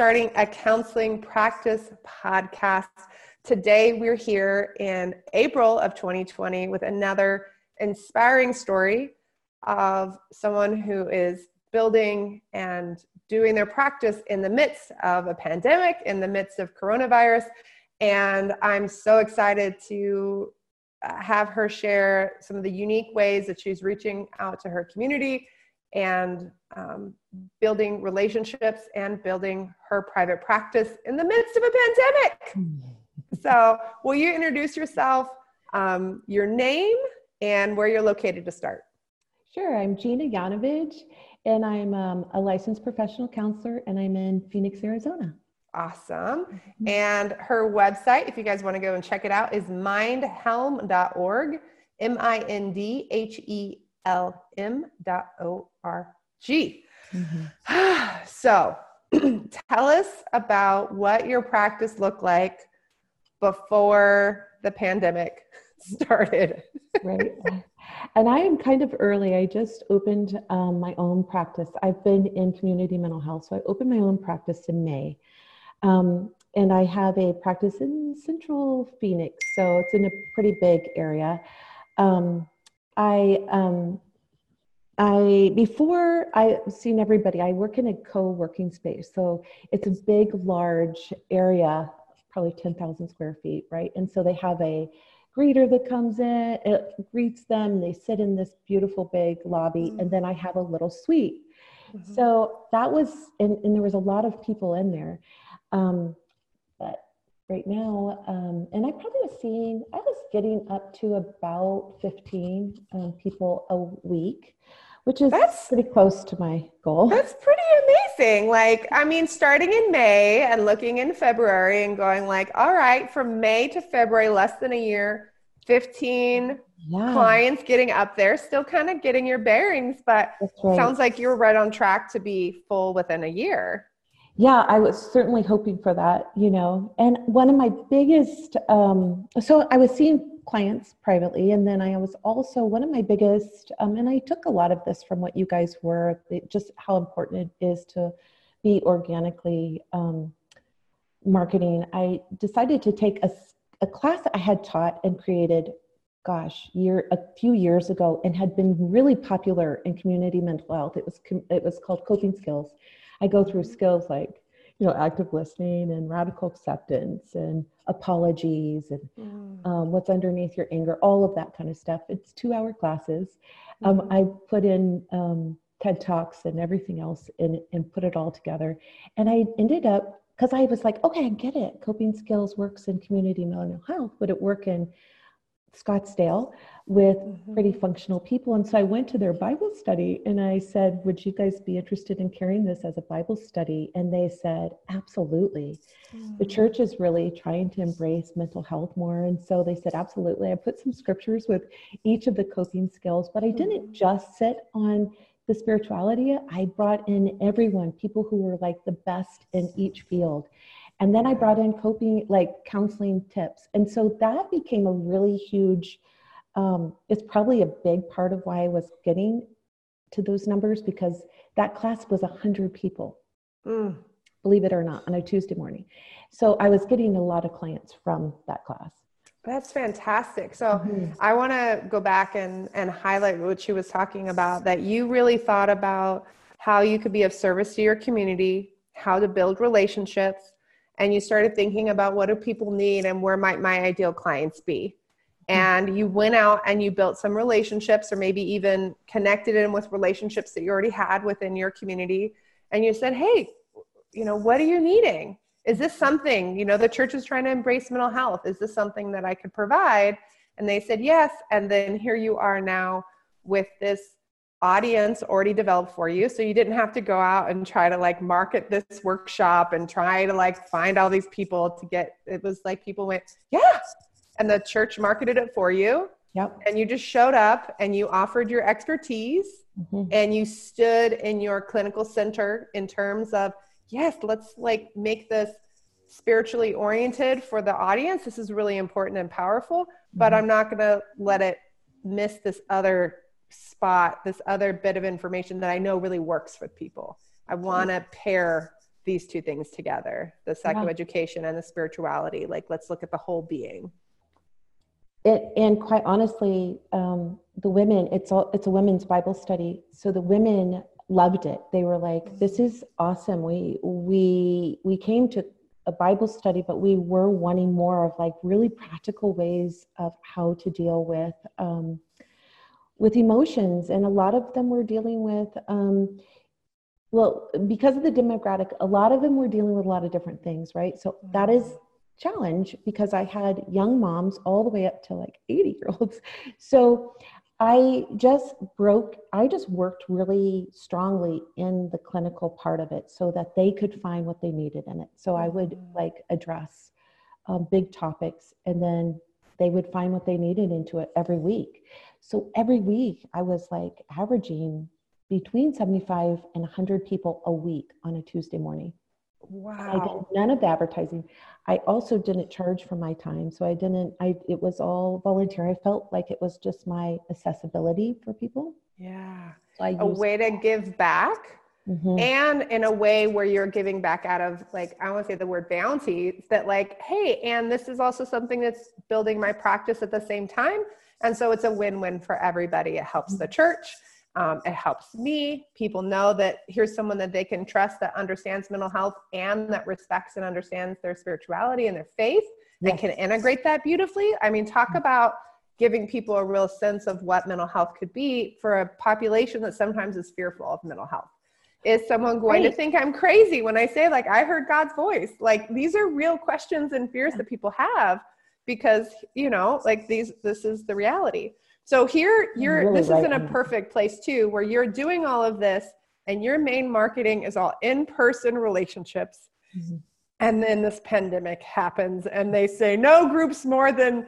Starting a Counseling Practice podcast. Today, we're here in April of 2020 with another inspiring story of someone who is building and doing their practice in the midst of a pandemic, in the midst of coronavirus. And I'm so excited to uh, have her share some of the unique ways that she's reaching out to her community and um, building relationships and building her private practice in the midst of a pandemic. so, will you introduce yourself, um, your name, and where you're located to start? Sure, I'm Gina Yanovich, and I'm um, a licensed professional counselor, and I'm in Phoenix, Arizona. Awesome. Mm-hmm. And her website, if you guys want to go and check it out, is mindhelm.org, M I N D H E L M dot O R G. Mm-hmm. so tell us about what your practice looked like before the pandemic started. right. And I am kind of early. I just opened um, my own practice. I've been in community mental health, so I opened my own practice in May. Um, and I have a practice in Central Phoenix, so it's in a pretty big area. Um, I um, I before I've seen everybody, I work in a co-working space. So it's a big, large area, probably 10,000 square feet, right? And so they have a greeter that comes in, it greets them, they sit in this beautiful big lobby, mm-hmm. and then I have a little suite. Mm-hmm. So that was, and, and, there was a lot of people in there. Um, right now, um, and I probably was seeing, I was getting up to about 15 um, people a week which is that's pretty close to my goal. That's pretty amazing. Like, I mean, starting in May and looking in February and going like, all right, from May to February, less than a year, 15 yeah. clients getting up there, still kind of getting your bearings, but right. sounds like you're right on track to be full within a year. Yeah, I was certainly hoping for that, you know. And one of my biggest, um, so I was seeing clients privately. And then I was also one of my biggest, um, and I took a lot of this from what you guys were, just how important it is to be organically um, marketing. I decided to take a, a class I had taught and created gosh year a few years ago and had been really popular in community mental health it was it was called coping skills i go through skills like you know active listening and radical acceptance and apologies and mm. um, what's underneath your anger all of that kind of stuff it's two hour classes um, mm-hmm. i put in um, ted talks and everything else and, and put it all together and i ended up because i was like okay i get it coping skills works in community mental health would it work in Scottsdale with mm-hmm. pretty functional people. And so I went to their Bible study and I said, Would you guys be interested in carrying this as a Bible study? And they said, Absolutely. Mm-hmm. The church is really trying to embrace mental health more. And so they said, Absolutely. I put some scriptures with each of the coping skills, but I didn't mm-hmm. just sit on the spirituality. I brought in everyone, people who were like the best in each field. And then I brought in coping, like counseling tips. And so that became a really huge, um, it's probably a big part of why I was getting to those numbers because that class was 100 people, mm. believe it or not, on a Tuesday morning. So I was getting a lot of clients from that class. That's fantastic. So mm-hmm. I want to go back and, and highlight what she was talking about that you really thought about how you could be of service to your community, how to build relationships, and you started thinking about what do people need and where might my ideal clients be. Hmm. And you went out and you built some relationships or maybe even connected in with relationships that you already had within your community. And you said hey you know what are you needing? Is this something you know the church is trying to embrace mental health. Is this something that i could provide? And they said yes. And then here you are now with this audience already developed for you so you didn't have to go out and try to like market this workshop and try to like find all these people to get it was like people went yeah and the church marketed it for you Yep. and you just showed up and you offered your expertise Mhm. and you stood in your clinical center in terms of yes let's like make this spiritually oriented for the audience this is really important and powerful but Mhm. i'm not going to let it miss this other spot this other bit of information that i know really works with people i want to pair these two things together the psychoeducation and the spirituality like let's look at the whole being It, and quite honestly, um, the women, it's all, it's a women's Bible study. So the women loved it. They were like, this is awesome. We, we, we came to a Bible study, but we were wanting more of like really practical ways of how to deal with, um, with emotions. And a lot of them were dealing with, um, well, because of the demographic, a lot of them were dealing with a lot of different things, right? So that is challenge because I had young moms all the way up to like 80 year olds. So I just broke, I just worked really strongly in the clinical part of it so that they could find what they needed in it. So I would like address um, big topics and then they would find what they needed into it every week. So every week I was like averaging between 75 and 100 people a week on a Tuesday morning. Wow. I did none of the advertising. I also didn't charge for my time. So I didn't, I, it was all volunteer. I felt like it was just my accessibility for people. yeah So a way to give back Mhm. and in a way where you're giving back out of like i want to say the word bounty that like hey and this is also something that's building my practice at the same time and so it's a win-win for everybody. It helps the church um, it helps me. People know that here's someone that they can trust that understands mental health and that respects and understands their spirituality and their faith and can integrate that beautifully. I mean talk about giving people a real sense of what mental health could be for a population that sometimes is fearful of mental health. Is someone going to think i'm crazy when i say like i heard god's voice? Like these are real questions and fears that people have because you know like these this is the reality. So here you're really this is right in a perfect place too where you're doing all of this and your main marketing is all in-person relationships. Mhm. and then this pandemic happens and they say no groups more than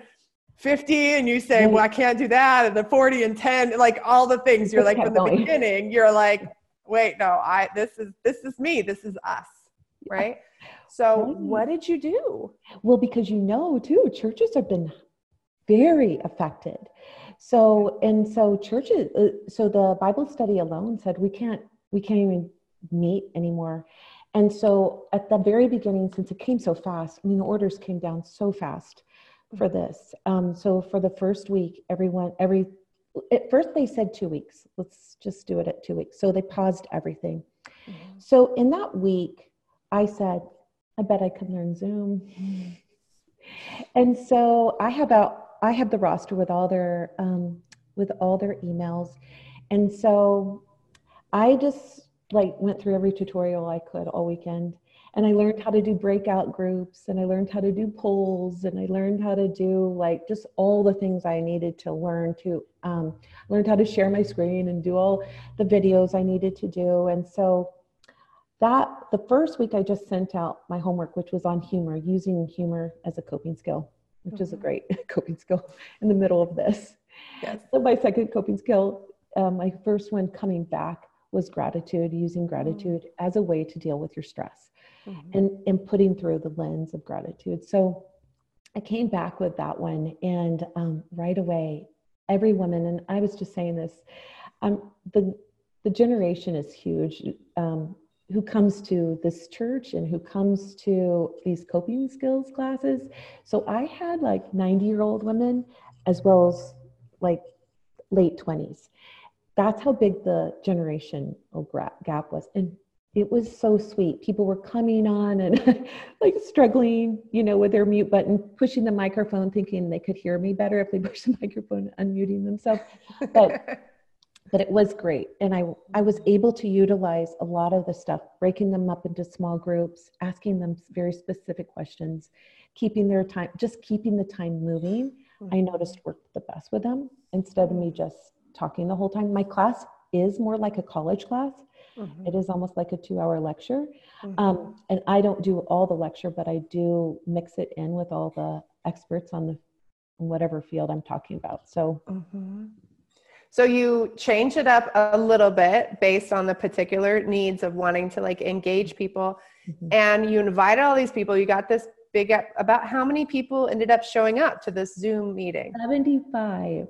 50 and you say well i can't do that and the 40 and 10 like all the things. You're like from the beginning you're like wait no i this is this is me this is us right so Right. what did you do Well, because you know, too, churches have been very affected. So, and so churches, uh, so the Bible study alone said we can't, we can't even meet anymore. And so at the very beginning, since it came so fast, I mean, the orders came down so fast for this. Um, so for the first week, everyone, every, at first they said two weeks. Let's just do it at two weeks. So they paused everything. So in that week, I said, I bet I could learn Zoom. And so I have out I have the roster with all their um, with all their emails. And so I just like went through every tutorial I could all weekend. And I learned how to do breakout groups and I learned how to do polls and I learned how to do like just all the things I needed to learn to um, learned how to share my screen and do all the videos I needed to do. And so that the first week I just sent out my homework, which was on humor, using humor as a coping skill, which is a Mhm. great coping skill in the middle of this. yes So my second coping skill, um, my first one coming back was gratitude, using gratitude as a way to deal with your stress and, and putting through the lens of gratitude. So I came back with that one, and um, right away, every woman, and I was just saying this, um, the the generation is huge. Um, who comes to this church and who comes to these coping skills classes? So I had like ninety year old women, as well as like late twenties. That's how big the generational gap was, and it was so sweet. People were coming on and like struggling, you know, with their mute button, pushing the microphone, thinking they could hear me better if they pushed the microphone, unmuting themselves. But but it was great, and I I was able to utilize a lot of the stuff, breaking them up into small groups, asking them very specific questions, keeping their time, just keeping the time moving. I noticed worked the best with them instead of me just talking the whole time. My class is more like a college class. Mhm. It is almost like a two hour lecture. Mhm. Um, and I don't do all the lecture, but I do mix it in with all the experts on the whatever field I'm talking about. So Mhm. So you change it up a little bit based on the particular needs of wanting to like engage people, mhm. and you invited all these people. You got this big about how many people ended up showing up to this Zoom meeting. 75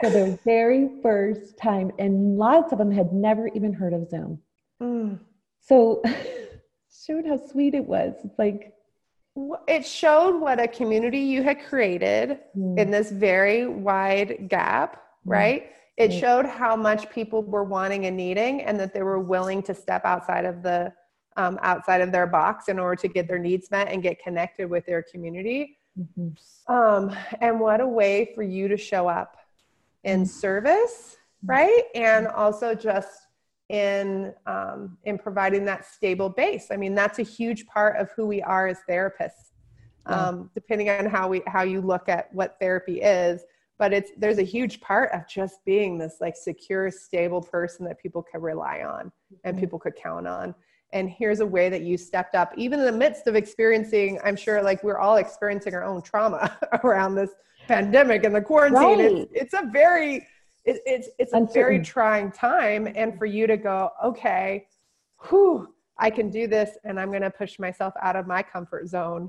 for the very first time, and lots of them had never even heard of Zoom. Mm. So showed how sweet it was. It's like It showed what a community you had created mm, in this very wide gap, Mm. It showed how much people were wanting and needing, and that they were willing to step outside of the um, outside of their box in order to get their needs met and get connected with their community. mhm. Um, and what a way for you to show up in Mm. service, right? And also just in um, in providing that stable base. I mean, that's a huge part of who we are as therapists. Yeah. Um, depending on how we how you look at what therapy is, but it's there's a huge part of just being this like secure, stable person that people can rely on and Mhm. people could count on. And here's a way that you stepped up, even in the midst of experiencing, I'm sure like we're all experiencing our own trauma around this pandemic and the quarantine. Right. It's, it's a very, it, it's, it's a very trying time. And for you to go, okay, whew, I can do this and I'm going to push myself out of my comfort zone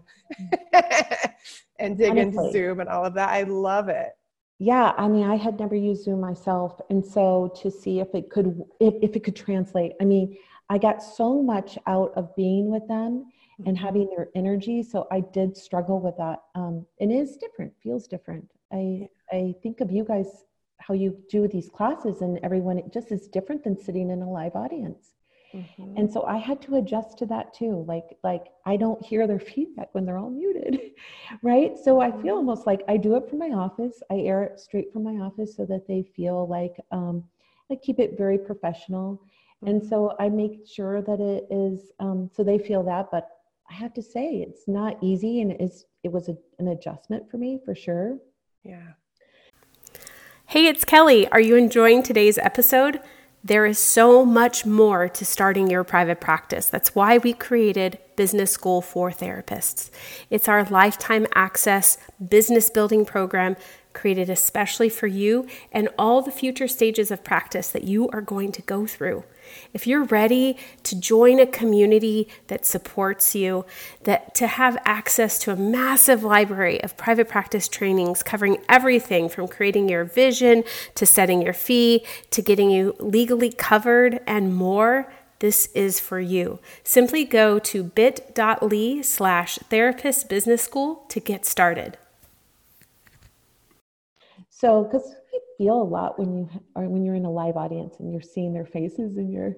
and dig into Zoom and all of that. I love it. Yeah, I mean, I had never used Zoom myself, and so to see if it could, if, if it could translate. I mean, I got so much out of being with them and having their energy. So I did struggle with that. Um, it is different, feels different. I I think of you guys how you do these classes, and everyone it just is different than sitting in a live audience. Mhm. And so I had to adjust to that too. Like, like I don't hear their feedback when they're all muted, right? So I feel almost like I do it from my office. I air it straight from my office so that they feel like um, I keep it very professional. And so I make sure that it is um, so they feel that. But I have to say, it's not easy, and it is. It was a, an adjustment for me for sure. Yeah. Hey, it's Kelly. Are you enjoying today's episode? There is so much more to starting your private practice. That's why we created Business School for Therapists. It's our lifetime access business building program created especially for you and all the future stages of practice that you are going to go through. If you're ready to join a community that supports you, that to have access to a massive library of private practice trainings covering everything from creating your vision to setting your fee to getting you legally covered and more, this is for you. Simply go to bit.ly slash therapist business school to get started. So, because I feel a lot when you are when you're in a live audience and you're seeing their faces and you're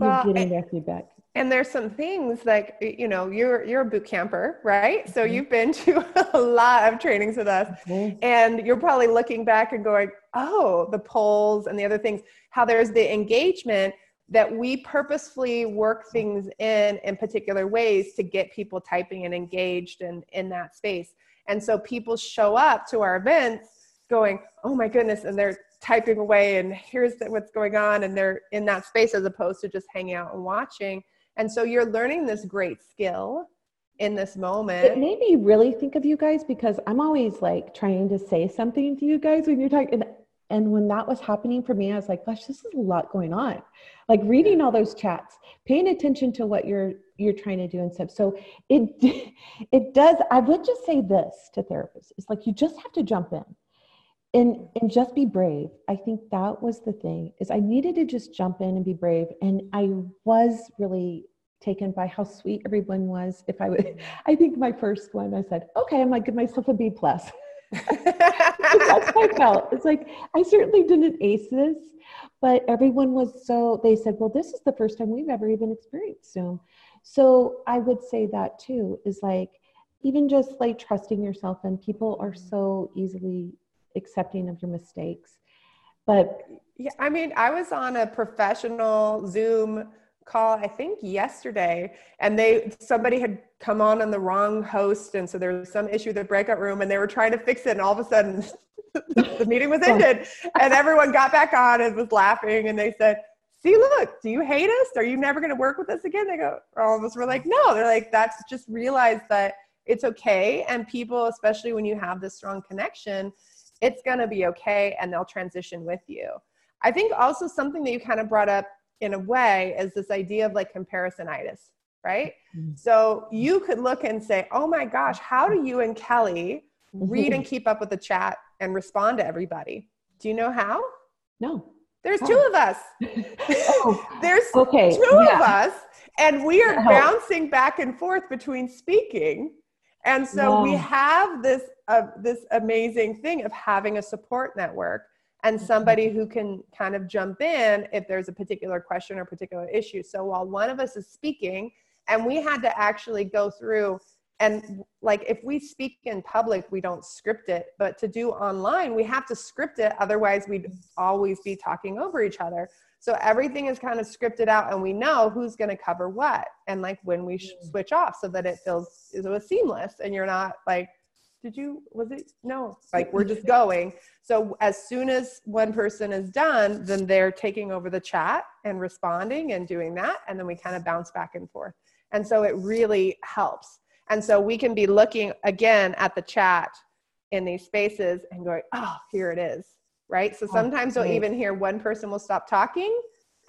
you're Well, getting their feedback. and there's some things like you know you're you're a boot camper right so Mhm. you've been to a lot of trainings with us Mhm. and you're probably looking back and going oh the polls and the other things how there's the engagement that we purposefully work things in in particular ways to get people typing and engaged and in that space and so people show up to our events going oh my goodness and they're typing away and here's what's going on and they're in that space as opposed to just hanging out and watching and so you're learning this great skill in this moment. It made me really think of you guys because I'm always like trying to say something to you guys when you're talking. And, and when that was happening for me, I was like, gosh, this is a lot going on. Like reading all those chats, paying attention to what you're you're trying to do and stuff. So it it does. I would just say this to therapists: it's like you just have to jump in and and just be brave. I think that was the thing is I needed to just jump in and be brave, and I was really taken by how sweet everyone was. If I would, I think my first one, I said, okay, I'm gonna give myself a B plus. That's how I felt. It's like I certainly didn't ace this, but everyone was so. They said, well, this is the first time we've ever even experienced Zoom. So I would say that too is like even just like trusting yourself, and people are so easily accepting of your mistakes. But Yeah, I mean, I was on a professional Zoom call, I think yesterday, and they somebody had come on on the wrong host, and so there was some issue with the breakout room, and they were trying to fix it, and all of a sudden, the meeting was ended. And everyone got back on and was laughing. And they said, see, look, do you hate us? Are you never going to work with us again? They go, all of us were like, no. They're like, that's just realize that it's okay. And people, especially when you have this strong connection, it's going to be okay and they'll transition with you. I think also something that you kind of brought up in a way is this idea of like comparisonitis, right? Mm-hmm. So you could look and say, oh my gosh, how do you and Kelly read and keep up with the chat and respond to everybody? Do you know how? No. There's two of us. oh, There's okay. two yeah. of us, and we are bouncing back and forth between speaking. And so we have this uh, this amazing thing of having a support network and mm-hmm. somebody who can kind of jump in if there's a particular question or particular issue. So while one of us is speaking, and we had to actually go through and like if we speak in public we don't script it but to do online we have to script it otherwise we'd always be talking over each other so everything is kind of scripted out and we know who's going to cover what and like when we sh- switch off so that it feels it was seamless and you're not like did you was it no like we're just going. So as soon as one person is done then they're taking over the chat and responding and doing that and then we kind of bounce back and forth. And so it really helps. And so we can be looking again at the chat in these spaces and going oh here it is right? So sometimes you'll even hear one person will stop talking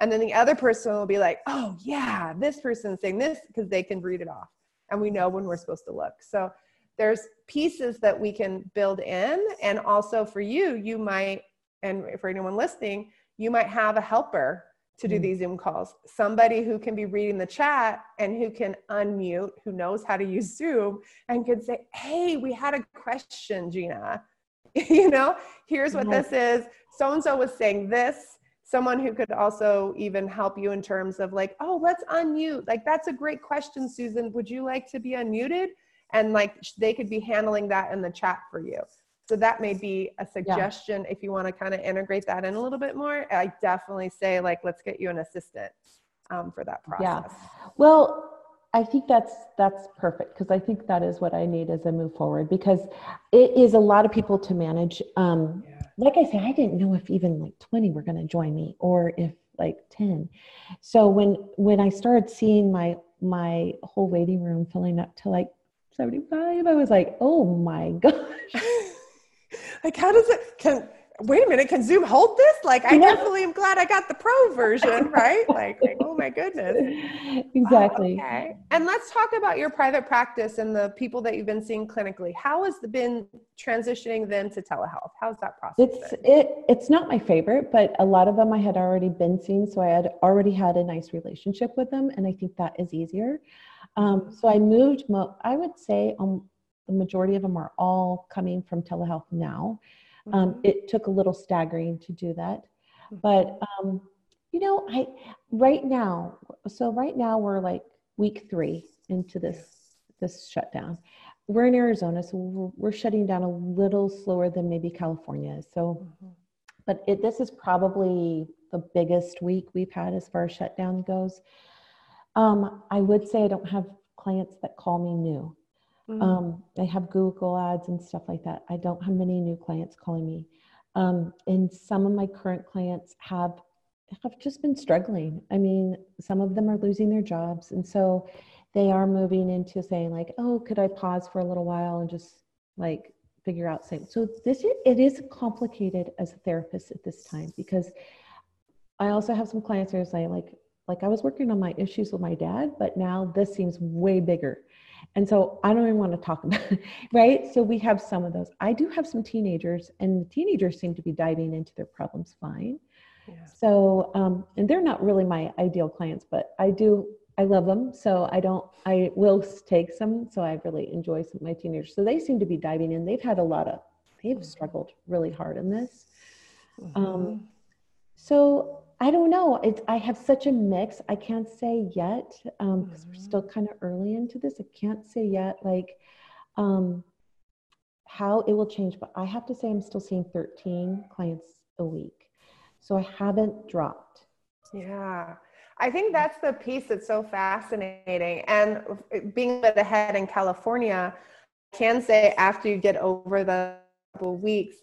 and then the other person will be like oh yeah this person's saying this because they can read it off. And we know when we're supposed to look. So there's pieces that we can build in. And also for you you might and for anyone listening you might have a helper to do mm. these zoom calls. Somebody who can be reading the chat and who can unmute who knows how to use zoom and can say hey we had a question gina. You know here's what this is. So and so was saying this. Someone who could also even help you in terms of like oh let's unmute. Like that's a great question susan. Would you like to be unmuted and like they could be handling that in the chat for you so that may be a suggestion yeah. if you want to kind of integrate that in a little bit more i definitely say like let's get you an assistant um, for that process yeah well I think that's that's perfect because I think that is what I need as I move forward because it is a lot of people to manage. Um, yeah. Like I said, I didn't know if even like 20 were going to join me or if like 10. So when when I started seeing my my whole waiting room filling up to like 75 i was like oh my gosh. Like how does it can wait a minute can zoom hold this? Like i definitely am glad i got the pro version right? Like, like oh my goodness. Exactly. Okay and let's talk about your private practice and the people that you've been seeing clinically. How has it been transitioning them to telehealth? How's that process it's been? it it's not my favorite but a lot of them i had already been seeing so i had already had a nice relationship with them and i think that is easier um, so I moved, mo- I would say um, the majority of them are all coming from telehealth now. Um, mm-hmm. It took a little staggering to do that. Mm-hmm. But, um, you know, I right now, so right now we're like week three into this this shutdown. We're in Arizona, so we're, we're shutting down a little slower than maybe California. So, mm-hmm. but it, this is probably the biggest week we've had as far as shutdown goes. Um, I would say I don't have clients that call me new. Mm-hmm. Um, I have Google ads and stuff like that. I don't have many new clients calling me. Um, and some of my current clients have have just been struggling. I mean, some of them are losing their jobs, and so they are moving into saying like, "Oh, could I pause for a little while and just like figure out things?" So this it is complicated as a therapist at this time because I also have some clients who are saying like, like I was working on my issues with my dad, but now this seems way bigger. And so I don't even want to talk about it, right? So we have some of those. I do have some teenagers, and the teenagers seem to be diving into their problems fine. Yeah. So, um, and they're not really my ideal clients, but I do, I love them. So I don't, I will take some. So I really enjoy some of my teenagers. So they seem to be diving in. They've had a lot of, they've mm-hmm. struggled really hard in this. Mm-hmm. Um, so I don't know. It's I have such a mix. I can't say yet because um, mm-hmm. we're still kind of early into this. I can't say yet like um, how it will change. But I have to say I'm still seeing 13 clients a week, so I haven't dropped. Yeah. I think that's the piece that's so fascinating. And being a bit ahead in California, I can say after you get over the couple weeks,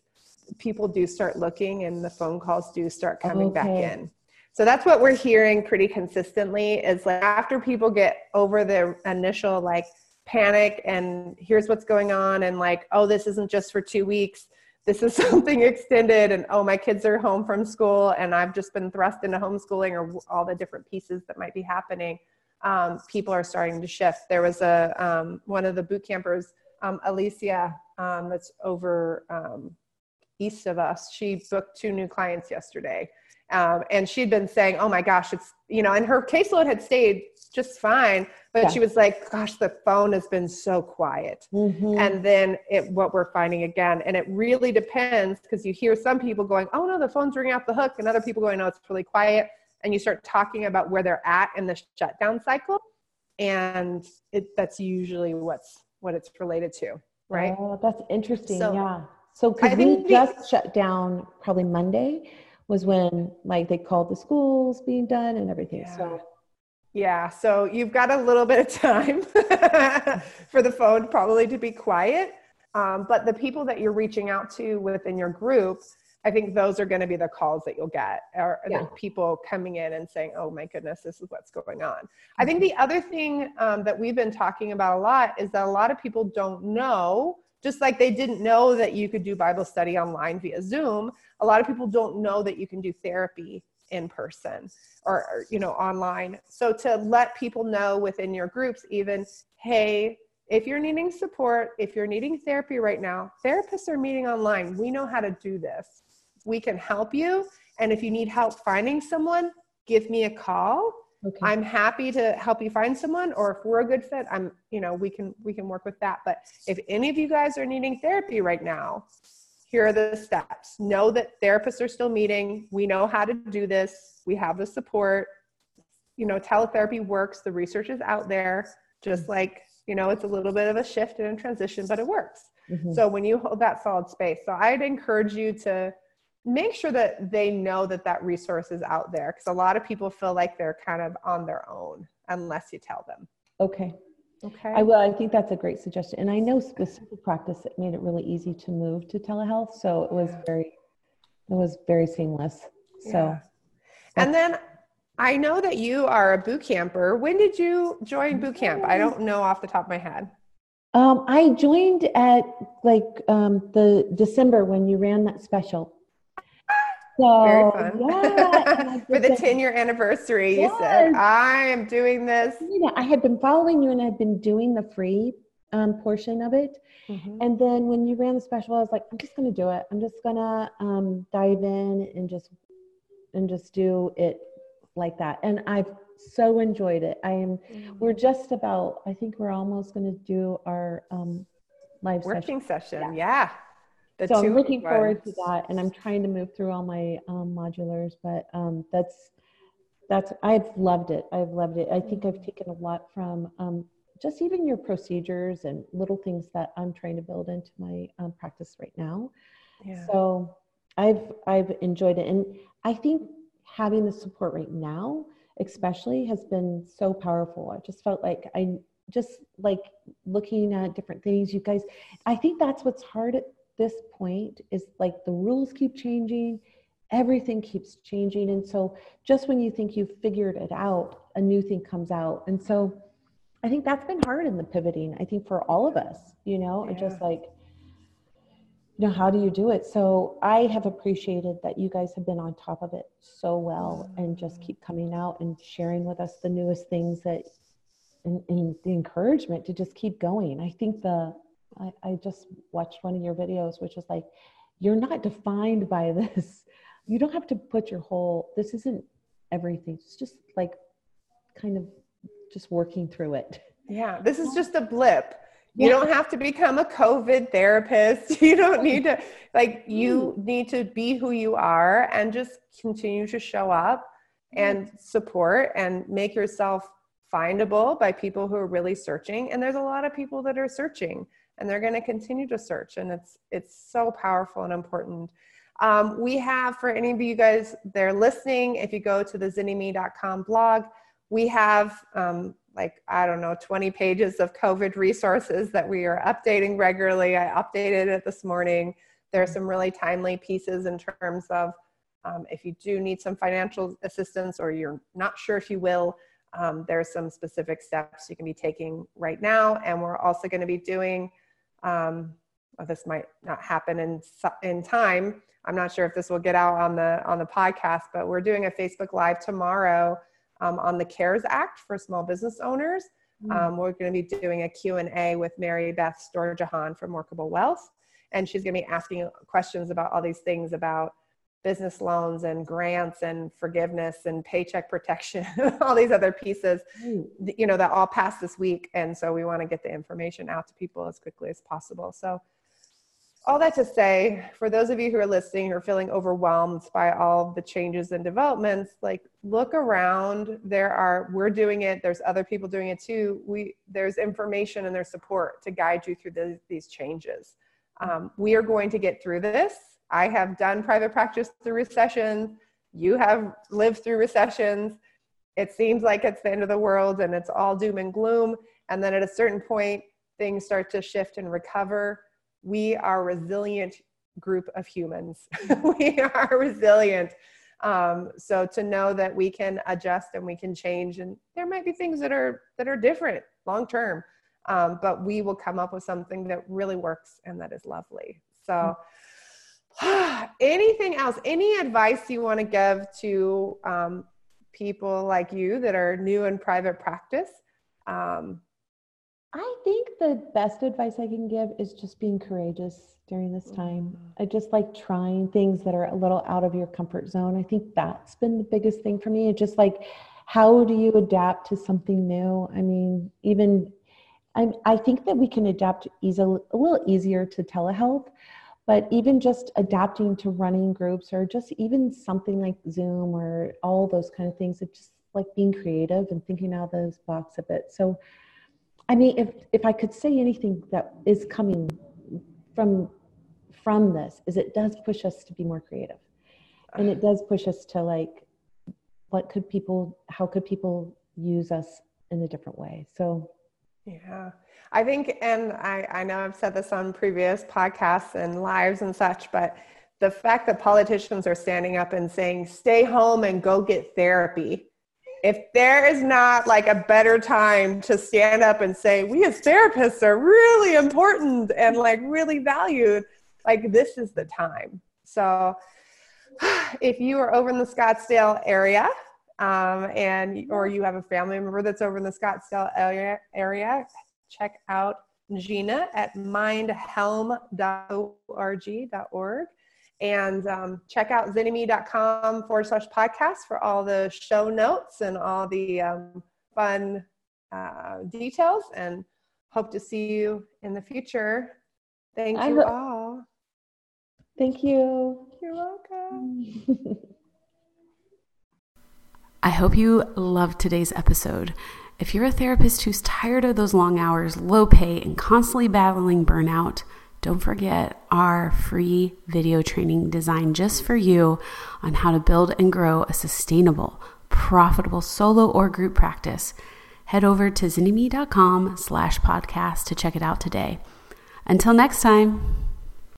people do start looking and the phone calls do start coming back in. So that's what we're hearing pretty consistently is like after people get over the initial like panic and here's what's going on and like oh this isn't just for 2 weeks. This is something extended and oh my kids are home from school and I've just been thrust into homeschooling or all the different pieces that might be happening. Um, people are starting to shift. There was a um, one of the boot campers um, Alicia um, that's over um, east of us she booked two new clients yesterday um, and she'd been saying oh my gosh it's you know and her caseload had stayed just fine but Yeah. she was like gosh the phone has been so quiet Mhm. and then it, what we're finding again and it really depends because you hear some people going oh no the phone's ringing off the hook and other people going no it's really quiet and you start talking about where they're at in the shutdown cycle and it, that's usually what's what it's related to right Oh, that's interesting. So- yeah. So, because we just shut down probably Monday was when like they called the schools being done and everything. So, Yeah, so you've got a little bit of time for the phone probably to be quiet. Um, but the people that you're reaching out to within your group, I think those are going to be the calls that you'll get, or Yeah. people coming in and saying, "Oh my goodness, this is what's going on." I think the other thing um, that we've been talking about a lot is that a lot of people don't know, just like they didn't know that you could do Bible study online via Zoom. A lot of people don't know that you can do therapy in person or, or, you know online. So to let people know within your groups even hey if you're needing support if you're needing therapy right now therapists are meeting online. We know how to do this. We can help you. And if you need help finding someone give me a call okay. i'm happy to help you find someone or if we're a good fit i'm you know we can we can work with that. But if any of you guys are needing therapy right now here are the steps. Know that therapists are still meeting. We know how to do this. We have the support. You know teletherapy works. The research is out there. Just like you know it's a little bit of a shift and a transition but it works. Mhm. so when you hold that solid space so i'd encourage you to make sure that they know that that resource is out there because a lot of people feel like they're kind of on their own unless you tell them okay. okay I will. I think that's a great suggestion. And I know specific practice it made it really easy to move to telehealth. So it was very, it was very seamless. So Yeah. and then i know that you are a boot camper when did you join boot camp i don't know off the top of my head um, I joined at like um, the December when you ran that special. So very fun yeah, for the that- 10 year anniversary you said i am doing this you know, I had been following you and I had been doing the free um, portion of it. And then when you ran the special, I was like, I'm just going to do it. I'm just going to um, dive in and just and just do it like that. And I've so enjoyed it. I am. We're just about. I think we're almost going to do our um, live session. working session yeah, The So I'm looking forward to that, and I'm trying to move through all my um, modulars. But um, that's that's I've loved it. I've loved it. I think I've taken a lot from um, just even your procedures and little things that I'm trying to build into my um, practice right now. yeah. So I've I've enjoyed it, and I think having the support right now, especially, has been so powerful. I just felt like I just like looking at different things. You guys, I think that's what's hard this point is like the rules keep changing, everything keeps changing, and so just when you think you've figured it out, a new thing comes out, and so. I think that's been hard in the pivoting. I think for all of us, you know, and just like you know how do you do it so i have appreciated that you guys have been on top of it so well and just keep coming out and sharing with us the newest things that and, and the encouragement to just keep going i think the I, I just watched one of your videos which is like you're not defined by this you don't have to put your whole this isn't everything it's just like kind of just working through it Yeah, this is just a blip. You Yeah. don't have to become a COVID therapist. You don't need to, like, you mm. need to be who you are and just continue to show up mm. and support and make yourself findable by people who are really searching. And there's a lot of people that are searching and they're going to continue to search. And it's, it's so powerful and important. Um, we have, for any of you guys that are listening, if you go to the zynnyme.com blog, we have um, like i don't know 20 pages of covid resources that we are updating regularly i updated it this morning there are some really timely pieces in terms of um, if you do need some financial assistance or you're not sure if you will, um, there's some specific steps you can be taking right now. And we're also going to be doing, um, well, this might not happen in, in time. I'm not sure if this will get out on the, on the podcast, but we're doing a Facebook Live tomorrow um, on the CARES Act for small business owners. Mm. Um, we're going to be doing a Q&A with Mary Beth Storjohann from Workable Wealth. And she's going to be asking questions about all these things about business loans and grants and forgiveness and paycheck protection all these other pieces you know that all passed this week and so we want to get the information out to people as quickly as possible. So all that to say for those of you who are listening who are feeling overwhelmed by all the changes and developments like look around. There are we're doing it. There's other people doing it too. We there's information and there's support to guide you through the, these changes. Um, we are going to get through this I have done private practice through recessions. You have lived through recessions. It seems like it's the end of the world and it's all doom and gloom. And then at a certain point, things start to shift and recover. We are a resilient group of humans. we are resilient. Um, so to know that we can adjust and we can change, and there might be things that are that are different long term, um, but we will come up with something that really works and that is lovely. So. anything else? Any advice you want to give to um, people like you that are new in private practice? Um, i think the best advice i can give is just being courageous during this time. Mm-hmm. i just like trying things that are a little out of your comfort zone. I think that's been the biggest thing for me. It's just like how do you adapt to something new? I mean even I, I think that we can adapt easy, a little easier to telehealth but even just adapting to running groups or just even something like zoom or all those kind of things it's just like being creative and thinking out of those box a bit. So i mean if if i could say anything that is coming from from this is it does push us to be more creative. And it does push us to like what could people how could people use us in a different way? So yeah I think, and I, I know I've said this on previous podcasts and lives and such, but the fact that politicians are standing up and saying, stay home and go get therapy. If there is not like a better time to stand up and say, we as therapists are really important and like really valued, like this is the time. So if you are over in the Scottsdale area, um, and or you have a family member that's over in the Scottsdale area, area check out Gina at mindhelm.org.org and um, check out zynnyme.com forward slash podcast for all the show notes and all the um, fun uh, details and hope to see you in the future. Thank you ho- all. Thank you. You're welcome. I hope you loved today's episode. If you're a therapist who's tired of those long hours, low pay, and constantly battling burnout, don't forget our free video training designed just for you on how to build and grow a sustainable, profitable solo or group practice. Head over to zynnyme.com slash podcast to check it out today. Until next time.